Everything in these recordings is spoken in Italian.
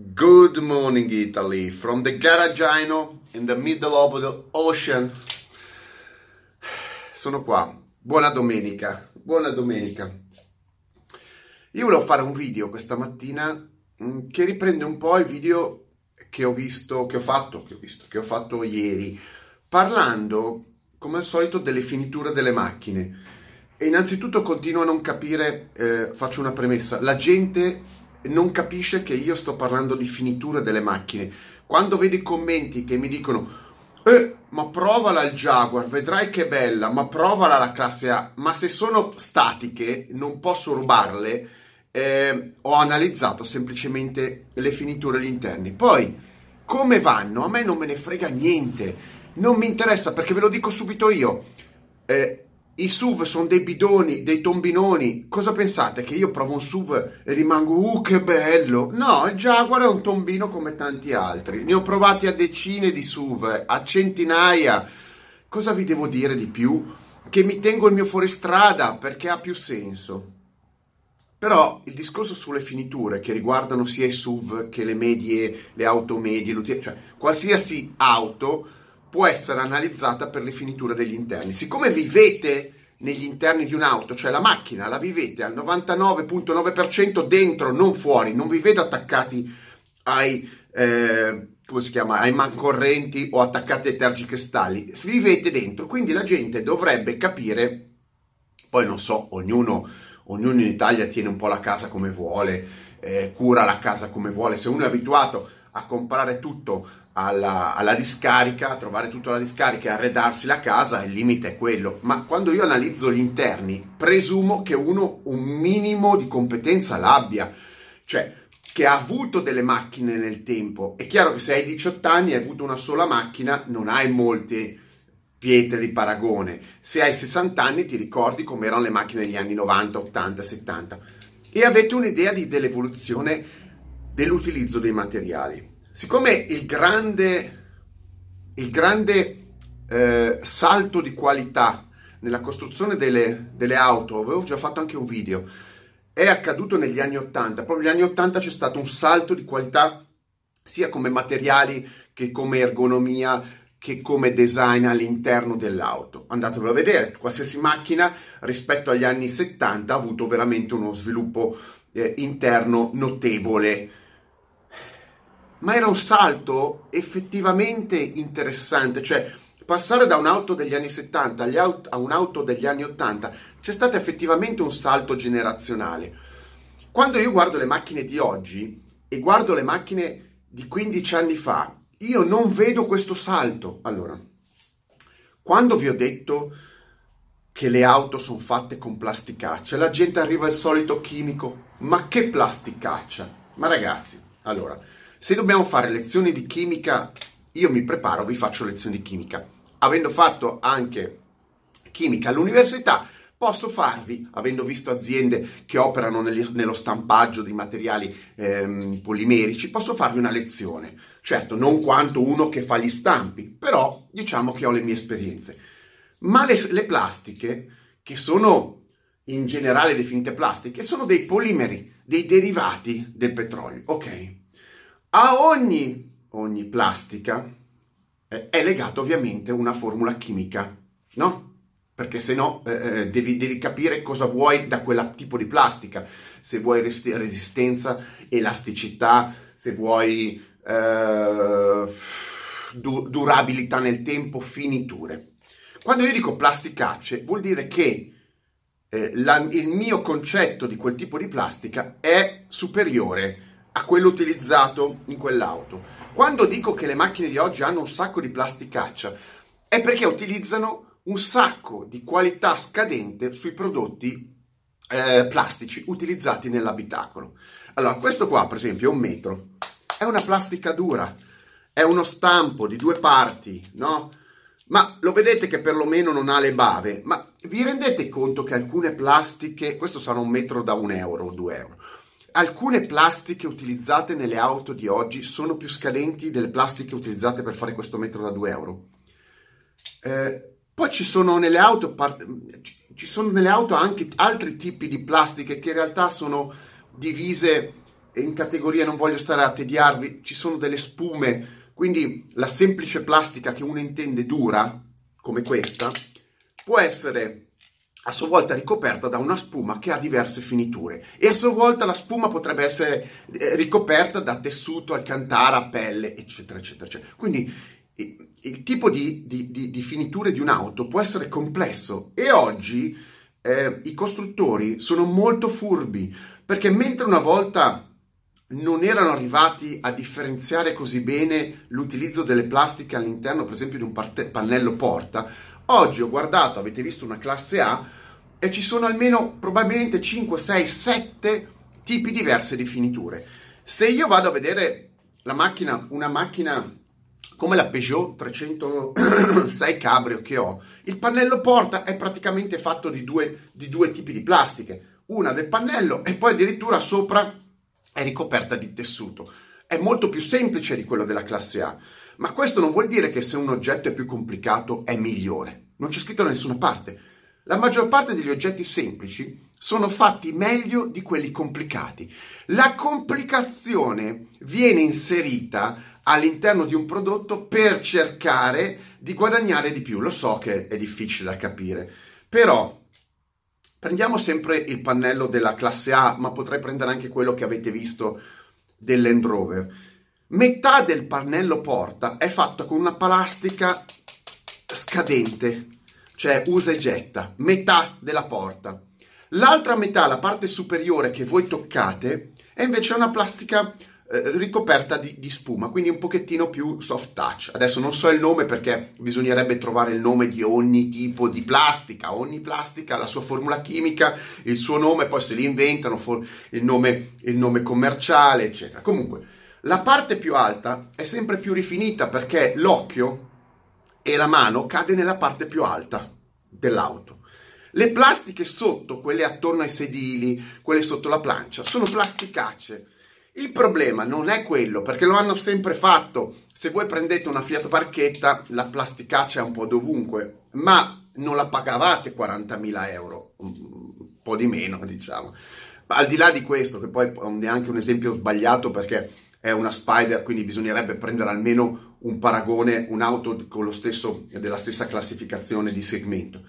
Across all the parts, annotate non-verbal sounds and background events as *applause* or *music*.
Good morning, Italy, from the Garagino in the middle of the ocean. Sono qua. Buona domenica, buona domenica. Io volevo fare un video questa mattina mm, che riprende un po' i video che ho visto, che ho fatto, che ho visto, che ho fatto ieri, parlando come al solito delle finiture delle macchine. E innanzitutto continuo a non capire, eh, faccio una premessa, la gente non capisce che io sto parlando di finitura delle macchine. Quando vedo i commenti che mi dicono eh, ma provala il Jaguar, vedrai che bella, ma provala la classe A, ma se sono statiche non posso rubarle, eh, ho analizzato semplicemente le finiture agli interni. Poi, come vanno? A me non me ne frega niente, non mi interessa perché ve lo dico subito io. Eh, i SUV sono dei bidoni, dei tombinoni. Cosa pensate? Che io provo un SUV e rimango, uh, che bello? No, il Jaguar è un tombino come tanti altri. Ne ho provati a decine di SUV, a centinaia. Cosa vi devo dire di più? Che mi tengo il mio fuoristrada perché ha più senso. Però il discorso sulle finiture che riguardano sia i SUV che le medie, le auto medie, cioè qualsiasi auto può essere analizzata per le finiture degli interni. Siccome vivete negli interni di un'auto, cioè la macchina la vivete al 99.9% dentro, non fuori, non vi vedo attaccati ai, eh, come si chiama, ai mancorrenti o attaccati ai tergicristalli, vivete dentro, quindi la gente dovrebbe capire, poi non so, ognuno, ognuno in Italia tiene un po' la casa come vuole, eh, cura la casa come vuole, se uno è abituato a comprare tutto alla, alla, discarica, trovare tutto alla discarica e arredarsi la casa, il limite è quello. Ma quando io analizzo gli interni, presumo che uno un minimo di competenza l'abbia, cioè che ha avuto delle macchine nel tempo. È chiaro che se hai 18 anni e hai avuto una sola macchina, non hai molte pietre di paragone. Se hai 60 anni ti ricordi come erano le macchine negli anni 90, 80, 70 e avete un'idea di, dell'evoluzione dell'utilizzo dei materiali. Siccome il grande, il grande eh, salto di qualità nella costruzione delle, delle, auto, avevo già fatto anche un video, è accaduto negli anni 80. Proprio negli anni 80 c'è stato un salto di qualità sia come materiali che come ergonomia che come design all'interno dell'auto. Andatevelo a vedere, qualsiasi macchina rispetto agli anni 70 ha avuto veramente uno sviluppo eh, interno notevole ma era un salto effettivamente interessante, cioè passare da un'auto degli anni 70 a un'auto degli anni 80 c'è stato effettivamente un salto generazionale. Quando io guardo le macchine di oggi e guardo le macchine di 15 anni fa, io non vedo questo salto. Allora, quando vi ho detto che le auto sono fatte con plasticaccia, la gente arriva al solito chimico, ma che plasticaccia? Ma ragazzi, allora, se dobbiamo fare lezioni di chimica, io mi preparo, vi faccio lezioni di chimica. Avendo fatto anche chimica all'università, posso farvi, avendo visto aziende che operano nello stampaggio di materiali ehm, polimerici, posso farvi una lezione. Certo, non quanto uno che fa gli stampi, però diciamo che ho le mie esperienze. Ma le, le plastiche, che sono in generale definite plastiche, sono dei polimeri, dei derivati del petrolio. Ok, a ogni, ogni plastica eh, è legata ovviamente una formula chimica, no? Perché se no eh, eh, devi, devi, capire cosa vuoi da quel tipo di plastica, se vuoi resti- resistenza, elasticità, se vuoi eh, du- durabilità nel tempo, finiture. Quando io dico plasticacce vuol dire che eh, la, il mio concetto di quel tipo di plastica è superiore a quello utilizzato in quell'auto. Quando dico che le macchine di oggi hanno un sacco di plasticaccia, è perché utilizzano un sacco di qualità scadente sui prodotti eh, plastici utilizzati nell'abitacolo. Allora, questo qua, per esempio, è un metro. È una plastica dura, è uno stampo di due parti, no? Ma lo vedete che perlomeno non ha le bave, ma vi rendete conto che alcune plastiche, questo sarà un metro da un euro o due euro, Alcune plastiche utilizzate nelle auto di oggi sono più scadenti delle plastiche utilizzate per fare questo metro da 2 euro. Eh, poi ci sono nelle auto, ci sono nelle auto anche altri tipi di plastiche che in realtà sono divise in categoria non voglio stare a tediarvi, ci sono delle spume, quindi la semplice plastica che uno intende dura, come questa, può essere a sua volta ricoperta da una spuma che ha diverse finiture e a sua volta la spuma potrebbe essere eh, ricoperta da tessuto, alcantara, pelle, eccetera, eccetera, eccetera. Quindi il tipo di, di, di, di, finiture di un'auto può essere complesso e oggi eh, i costruttori sono molto furbi perché mentre una volta non erano arrivati a differenziare così bene l'utilizzo delle plastiche all'interno, per esempio, di un parte- pannello porta, oggi ho guardato, avete visto una classe A e ci sono almeno probabilmente 5, 6, 7 tipi diversi di finiture. Se io vado a vedere la macchina, una macchina come la Peugeot 306 *coughs* Cabrio che ho, il pannello porta è praticamente fatto di due, di due tipi di plastiche, una del pannello e poi addirittura sopra è ricoperta di tessuto. È molto più semplice di quello della classe A, ma questo non vuol dire che se un oggetto è più complicato è migliore. Non c'è scritto da nessuna parte. La maggior parte degli oggetti semplici sono fatti meglio di quelli complicati. La complicazione viene inserita all'interno di un prodotto per cercare di guadagnare di più. Lo so che è difficile da capire, però prendiamo sempre il pannello della classe A, ma potrei prendere anche quello che avete visto del Land Rover. Metà del pannello porta è fatto con una plastica scadente, cioè usa e getta, metà della porta. L'altra metà, la parte superiore che voi toccate, è invece una plastica eh, ricoperta di, di, spuma, quindi un pochettino più soft touch. Adesso non so il nome perché bisognerebbe trovare il nome di ogni tipo di plastica, ogni plastica la sua formula chimica, il suo nome, poi se li inventano il nome, il nome commerciale, eccetera. Comunque, la parte più alta è sempre più rifinita perché l'occhio e la mano cade nella parte più alta dell'auto. Le plastiche sotto, quelle attorno ai sedili, quelle sotto la plancia, sono plasticacce il problema non è quello, perché lo hanno sempre fatto. Se voi prendete una Fiat Barchetta, la plasticaccia è un po' dovunque, ma non la pagavate 40.000 euro, un po' di meno, *laughs* diciamo. Al di là di questo, che poi è anche un esempio sbagliato perché è una Spider, quindi bisognerebbe prendere almeno un paragone, un'auto stesso, della stessa classificazione di segmento.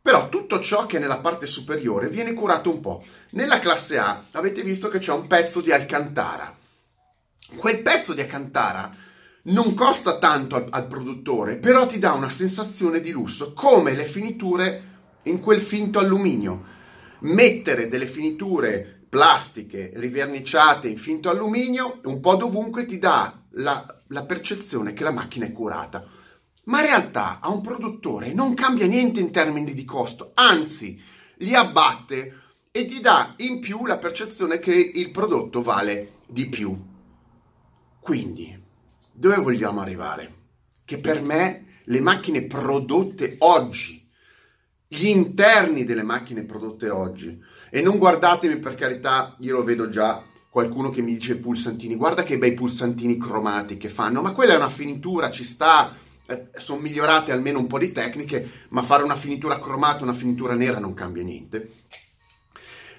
Però tutto ciò che è nella parte superiore viene curato un po'. Nella classe A avete visto che c'è un pezzo di Alcantara. Quel pezzo di Alcantara non costa tanto al, al produttore, però ti dà una sensazione di lusso, come le finiture in quel finto alluminio. Mettere delle finiture plastiche riverniciate in finto alluminio un po' dovunque ti dà la, la percezione che la macchina è curata ma in realtà a un produttore non cambia niente in termini di costo, anzi li abbatte e ti dà in più la percezione che il prodotto vale di più. Quindi, dove vogliamo arrivare? Che per me le macchine prodotte oggi, gli interni delle macchine prodotte oggi, e non guardatemi per carità, io lo vedo già qualcuno che mi dice pulsantini, guarda che bei pulsantini cromati che fanno, ma quella è una finitura, ci sta, eh, sono migliorate almeno un po' di tecniche, ma fare una finitura cromata, una finitura nera non cambia niente.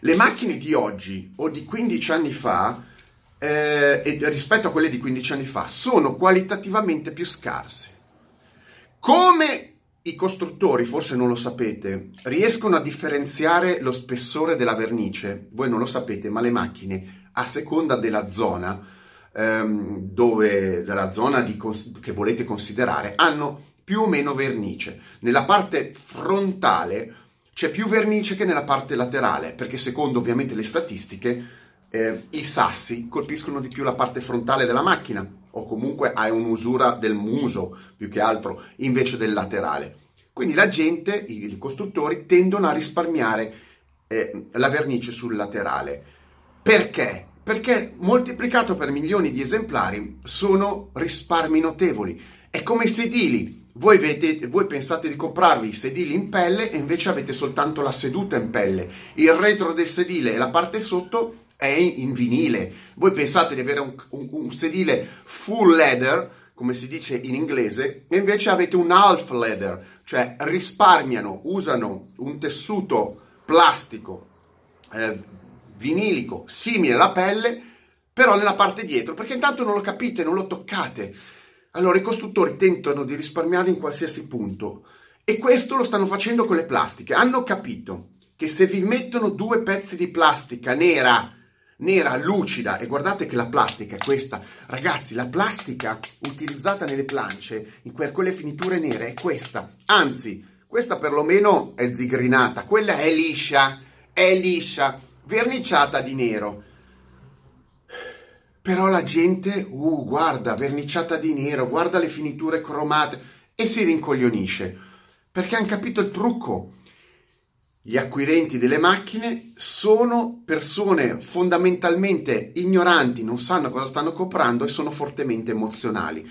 Le macchine di oggi o di 15 anni fa, eh, rispetto a quelle di 15 anni fa, sono qualitativamente più scarse. Come i costruttori, forse non lo sapete, riescono a differenziare lo spessore della vernice, voi non lo sapete, ma le macchine, a seconda della zona, ehm, dove la zona cons- che volete considerare hanno più o meno vernice. Nella parte frontale c'è più vernice che nella parte laterale, perché secondo ovviamente le statistiche eh, i sassi colpiscono di più la parte frontale della macchina o comunque hai un'usura del muso più che altro invece del laterale. Quindi la gente, i costruttori tendono a risparmiare eh, la vernice sul laterale. Perché? perché moltiplicato per milioni di esemplari sono risparmi notevoli. È come i sedili. Voi, vedete, voi, pensate di comprarvi i sedili in pelle e invece avete soltanto la seduta in pelle. Il retro del sedile e la parte sotto è in vinile. Voi pensate di avere un, un, un sedile full leather, come si dice in inglese, e invece avete un half leather, cioè risparmiano, usano un tessuto plastico eh, vinilico simile alla pelle, però nella parte dietro, perché intanto non lo capite, non lo toccate. Allora i costruttori tentano di risparmiare in qualsiasi punto e questo lo stanno facendo con le plastiche. Hanno capito che se vi mettono due pezzi di plastica nera, nera, lucida, e guardate che la plastica è questa, ragazzi, la plastica utilizzata nelle plance, in quelle finiture nere, è questa. Anzi, questa perlomeno è zigrinata, quella è liscia, è liscia, verniciata di nero. Però la gente, uh, guarda, verniciata di nero, guarda le finiture cromate e si rincoglionisce perché hanno capito il trucco. Gli acquirenti delle macchine sono persone fondamentalmente ignoranti, non sanno cosa stanno comprando e sono fortemente emozionali.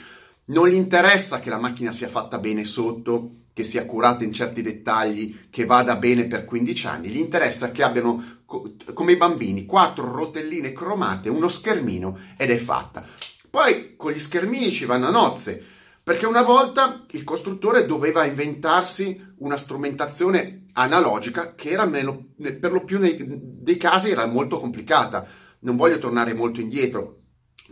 Non gli interessa che la macchina sia fatta bene sotto, che sia curata in certi dettagli, che vada bene per 15 anni, gli interessa che abbiano, come i bambini, quattro rotelline cromate, uno schermino ed è fatta. Poi con gli schermini ci vanno a nozze, perché una volta il costruttore doveva inventarsi una strumentazione analogica che era meno, per lo più nei dei casi era molto complicata. Non voglio tornare molto indietro,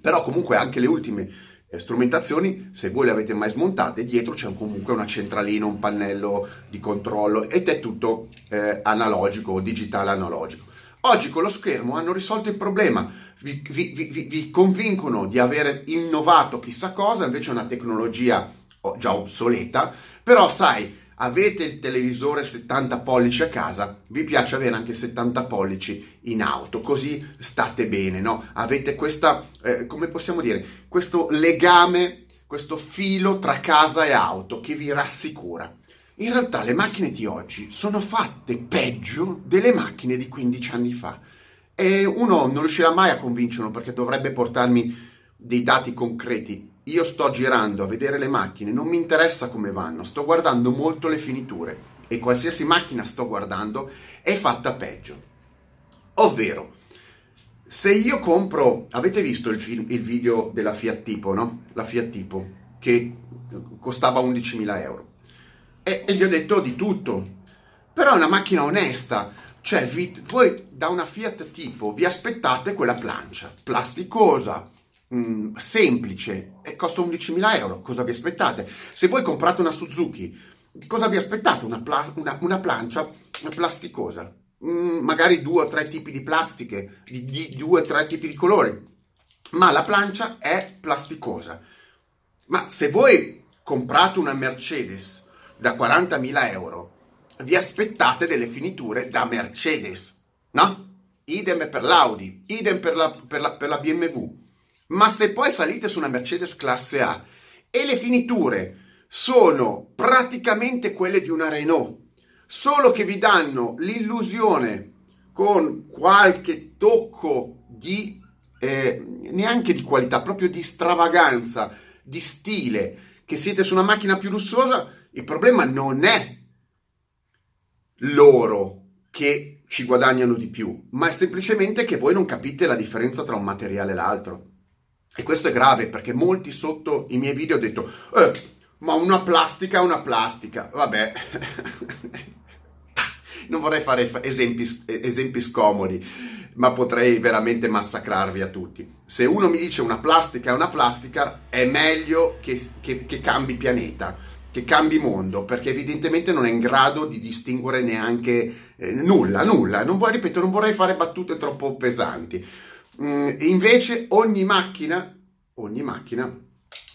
però comunque anche le ultime eh, strumentazioni, se voi le avete mai smontate, dietro c'è comunque una centralina, un pannello di controllo ed è tutto eh, analogico, digitale analogico. Oggi con lo schermo hanno risolto il problema, vi, vi, vi, vi convincono di aver innovato chissà cosa, invece è una tecnologia già obsoleta, però sai, avete il televisore 70 pollici a casa, vi piace avere anche 70 pollici in auto, così state bene, no? Avete questa, eh, come possiamo dire, questo legame, questo filo tra casa e auto che vi rassicura. In realtà le macchine di oggi sono fatte peggio delle macchine di 15 anni fa e uno non riuscirà mai a convincerlo perché dovrebbe portarmi dei dati concreti io sto girando a vedere le macchine, non mi interessa come vanno, sto guardando molto le finiture e qualsiasi macchina sto guardando è fatta peggio. Ovvero, se io compro, avete visto il, film, il video della Fiat Tipo, no? La Fiat Tipo, che costava 11.000 euro. E, e, gli ho detto di tutto, però è una macchina onesta, cioè vi, voi da una Fiat Tipo vi aspettate quella plancia, plasticosa, mh, mm, semplice e costa 11.000 euro, cosa vi aspettate? Se voi comprate una Suzuki, cosa vi aspettate? Una, pla- una, una plancia plasticosa, mm, magari due o tre tipi di plastiche, di, di due o tre tipi di colori, ma la plancia è plasticosa. Ma se voi comprate una Mercedes da 40.000 euro, vi aspettate delle finiture da Mercedes, no? Idem per l'Audi, idem per la, per la, per la BMW. Ma se poi salite su una Mercedes classe A e le finiture sono praticamente quelle di una Renault, solo che vi danno l'illusione con qualche tocco di eh, neanche di qualità, proprio di stravaganza, di stile, che siete su una macchina più lussuosa, il problema non è loro che ci guadagnano di più, ma è semplicemente che voi non capite la differenza tra un materiale e l'altro. E questo è grave perché molti sotto i miei video hanno detto, eh, ma una plastica è una plastica. Vabbè, *laughs* non vorrei fare esempi, esempi scomodi, ma potrei veramente massacrarvi a tutti. Se uno mi dice una plastica è una plastica, è meglio che, che, che cambi pianeta, che cambi mondo, perché evidentemente non è in grado di distinguere neanche eh, nulla, nulla. Non vorrei, ripeto, non vorrei fare battute troppo pesanti. Mm, invece ogni macchina, ogni macchina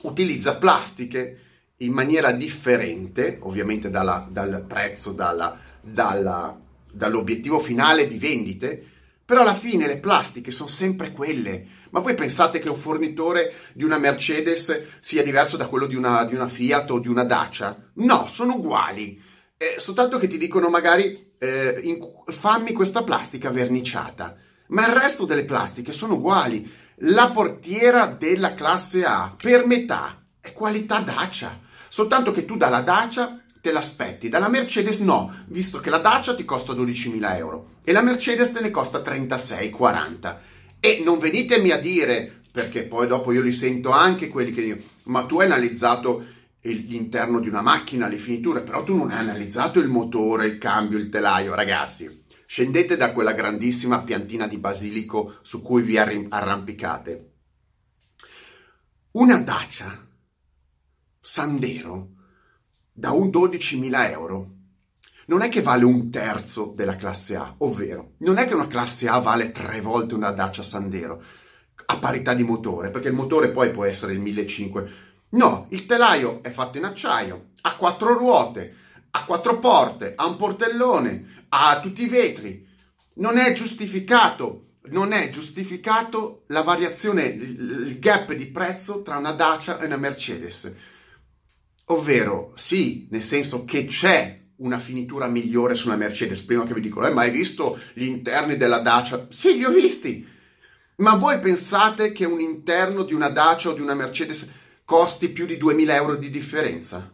utilizza plastiche in maniera differente, ovviamente dalla, dal prezzo, dalla, dalla, dall'obiettivo finale di vendite, però alla fine le plastiche sono sempre quelle. Ma voi pensate che un fornitore di una Mercedes sia diverso da quello di una, di una Fiat o di una Dacia? No, sono uguali. Eh, soltanto che ti dicono magari eh, in, fammi questa plastica verniciata ma il resto delle plastiche sono uguali. La portiera della classe A per metà è qualità Dacia, soltanto che tu dalla Dacia te l'aspetti, dalla Mercedes no, visto che la Dacia ti costa 12.000 euro e la Mercedes te ne costa 36-40. E non venitemi a dire, perché poi dopo io li sento anche quelli che dicono, ma tu hai analizzato l'interno di una macchina, le finiture, però tu non hai analizzato il motore, il cambio, il telaio, ragazzi Scendete da quella grandissima piantina di basilico su cui vi arrampicate. Una Dacia Sandero da un 12.000 euro non è che vale un terzo della classe A, ovvero non è che una classe A vale tre volte una Dacia Sandero a parità di motore, perché il motore poi può essere il 1500. No, il telaio è fatto in acciaio, ha quattro ruote, ha quattro porte, ha un portellone, ha tutti i vetri. Non è giustificato, non è giustificato la variazione, il gap di prezzo tra una Dacia e una Mercedes. Ovvero, sì, nel senso che c'è una finitura migliore sulla Mercedes. Prima che vi dicono, eh, ma hai visto gli interni della Dacia? Sì, li ho visti. Ma voi pensate che un interno di una Dacia o di una Mercedes costi più di 2000 euro di differenza?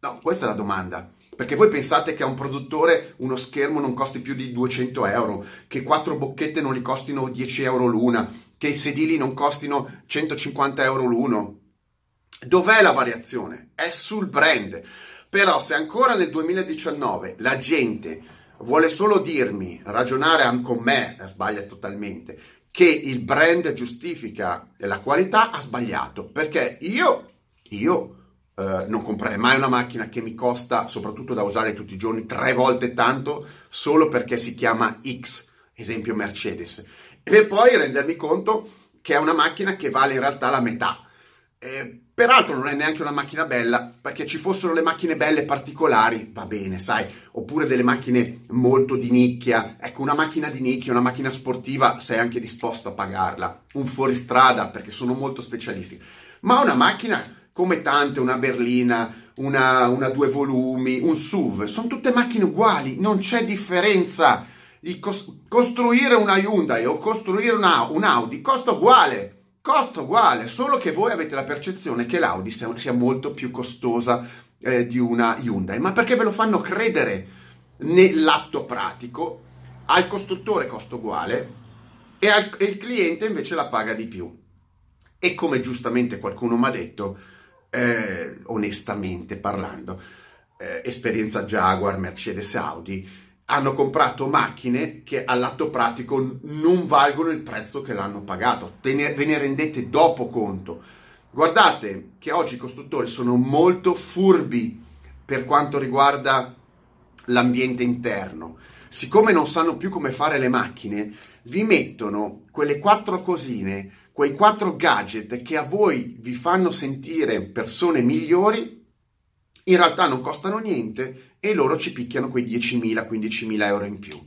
No, questa è la domanda. Perché voi pensate che a un produttore uno schermo non costi più di 200 euro, che quattro bocchette non gli costino 10 euro l'una, che i sedili non costino 150 euro l'uno? Dov'è la variazione? È sul brand. Però se ancora nel 2019 la gente vuole solo dirmi, ragionare con me, sbaglia totalmente, che il brand giustifica la qualità, ha sbagliato. Perché io, io Uh, non comprerei mai una macchina che mi costa, soprattutto da usare tutti i giorni, tre volte tanto solo perché si chiama X, esempio Mercedes, e poi rendermi conto che è una macchina che vale in realtà la metà. Eh, peraltro non è neanche una macchina bella, perché ci fossero le macchine belle particolari, va bene, sai, oppure delle macchine molto di nicchia. Ecco, una macchina di nicchia, una macchina sportiva, sei anche disposto a pagarla. Un fuoristrada, perché sono molto specialisti. Ma una macchina come tante, una berlina, una, una due volumi, un SUV, sono tutte macchine uguali, non c'è differenza. Cos- costruire una Hyundai o costruire una, un Audi costa uguale, costa uguale, solo che voi avete la percezione che l'Audi sia, molto più costosa eh, di una Hyundai, ma perché ve lo fanno credere nell'atto pratico, al costruttore costa uguale e, al, e il cliente invece la paga di più. E come giustamente qualcuno mi ha detto, eh, onestamente parlando, eh, esperienza Jaguar, Mercedes, Audi, hanno comprato macchine che all'atto pratico non valgono il prezzo che l'hanno pagato, ve ne, ne rendete dopo conto. Guardate che oggi i costruttori sono molto furbi per quanto riguarda l'ambiente interno. Siccome non sanno più come fare le macchine, vi mettono quelle quattro cosine quei quattro gadget che a voi vi fanno sentire persone migliori, in realtà non costano niente e loro ci picchiano quei 10.000, 15.000 euro in più.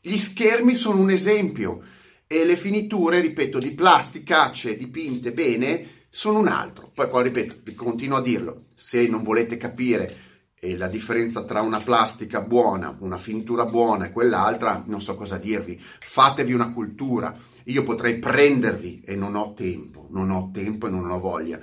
Gli schermi sono un esempio e le finiture, ripeto, di plasticacce dipinte bene sono un altro. Poi qua ripeto, continuo a dirlo, se non volete capire eh, la differenza tra una plastica buona, una finitura buona e quell'altra, non so cosa dirvi. Fatevi una cultura io potrei prendervi e non ho tempo, non ho tempo e non ho voglia.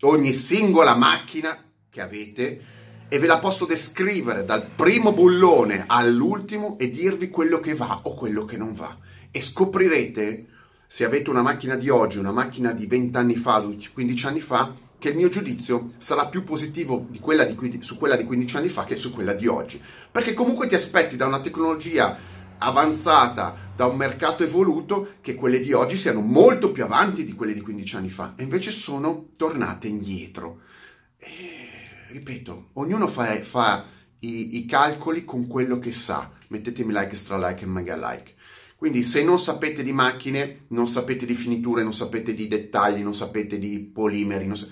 Ogni singola macchina che avete e ve la posso descrivere dal primo bullone all'ultimo e dirvi quello che va o quello che non va. E scoprirete, se avete una macchina di oggi, una macchina di 20 anni fa, 15 anni fa, che il mio giudizio sarà più positivo di quella di, su quella di 15 anni fa che su quella di oggi. Perché comunque ti aspetti da una tecnologia avanzata da un mercato evoluto che quelle di oggi siano molto più avanti di quelle di 15 anni fa e invece sono tornate indietro. E, ripeto, ognuno fa, fa i, i, calcoli con quello che sa. Mettetemi like, extra like e mega like. Quindi se non sapete di macchine, non sapete di finiture, non sapete di dettagli, non sapete di polimeri, sa-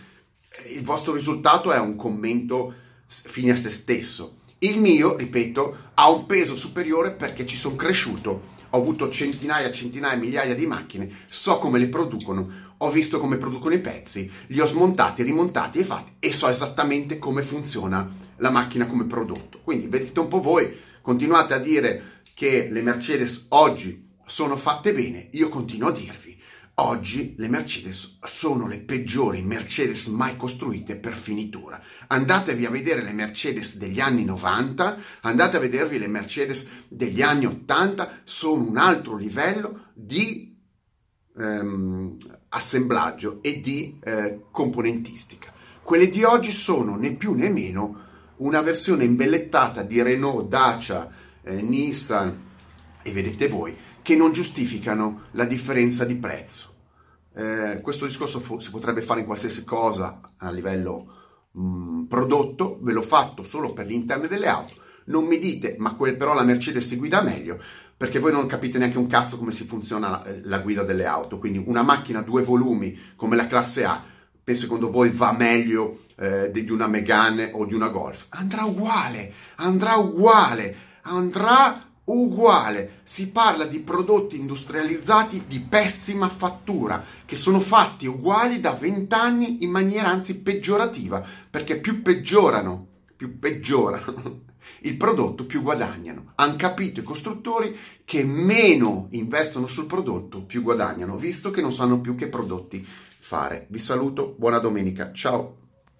il vostro risultato è un commento fine a se stesso il mio, ripeto, ha un peso superiore perché ci sono cresciuto, ho avuto centinaia, centinaia, migliaia di macchine, so come le producono, ho visto come producono i pezzi, li ho smontati, rimontati e fatti e so esattamente come funziona la macchina come prodotto. Quindi vedete un po' voi, continuate a dire che le Mercedes oggi sono fatte bene, io continuo a dirvi Oggi le Mercedes sono le peggiori Mercedes mai costruite per finitura. Andatevi a vedere le Mercedes degli anni 90, andate a vedervi le Mercedes degli anni 80, sono un altro livello di ehm, assemblaggio e di eh, componentistica. Quelle di oggi sono né più né meno una versione imbellettata di Renault, Dacia, eh, Nissan, e vedete voi che non giustificano la differenza di prezzo. Eh, questo discorso fu- si potrebbe fare in qualsiasi cosa a livello mh, mm, prodotto, ve l'ho fatto solo per gli interni delle auto. Non mi dite, ma quel, però la Mercedes si guida meglio, perché voi non capite neanche un cazzo come si funziona la, la guida delle auto. Quindi una macchina a due volumi come la classe A, secondo voi va meglio eh, di una Megane o di una Golf? Andrà uguale, andrà uguale, andrà uguale. Si parla di prodotti industrializzati di pessima fattura, che sono fatti uguali da vent'anni in maniera anzi peggiorativa, perché più peggiorano, più peggiorano *laughs* il prodotto, più guadagnano. Hanno capito i costruttori che meno investono sul prodotto, più guadagnano, visto che non sanno più che prodotti fare. Vi saluto, buona domenica, ciao!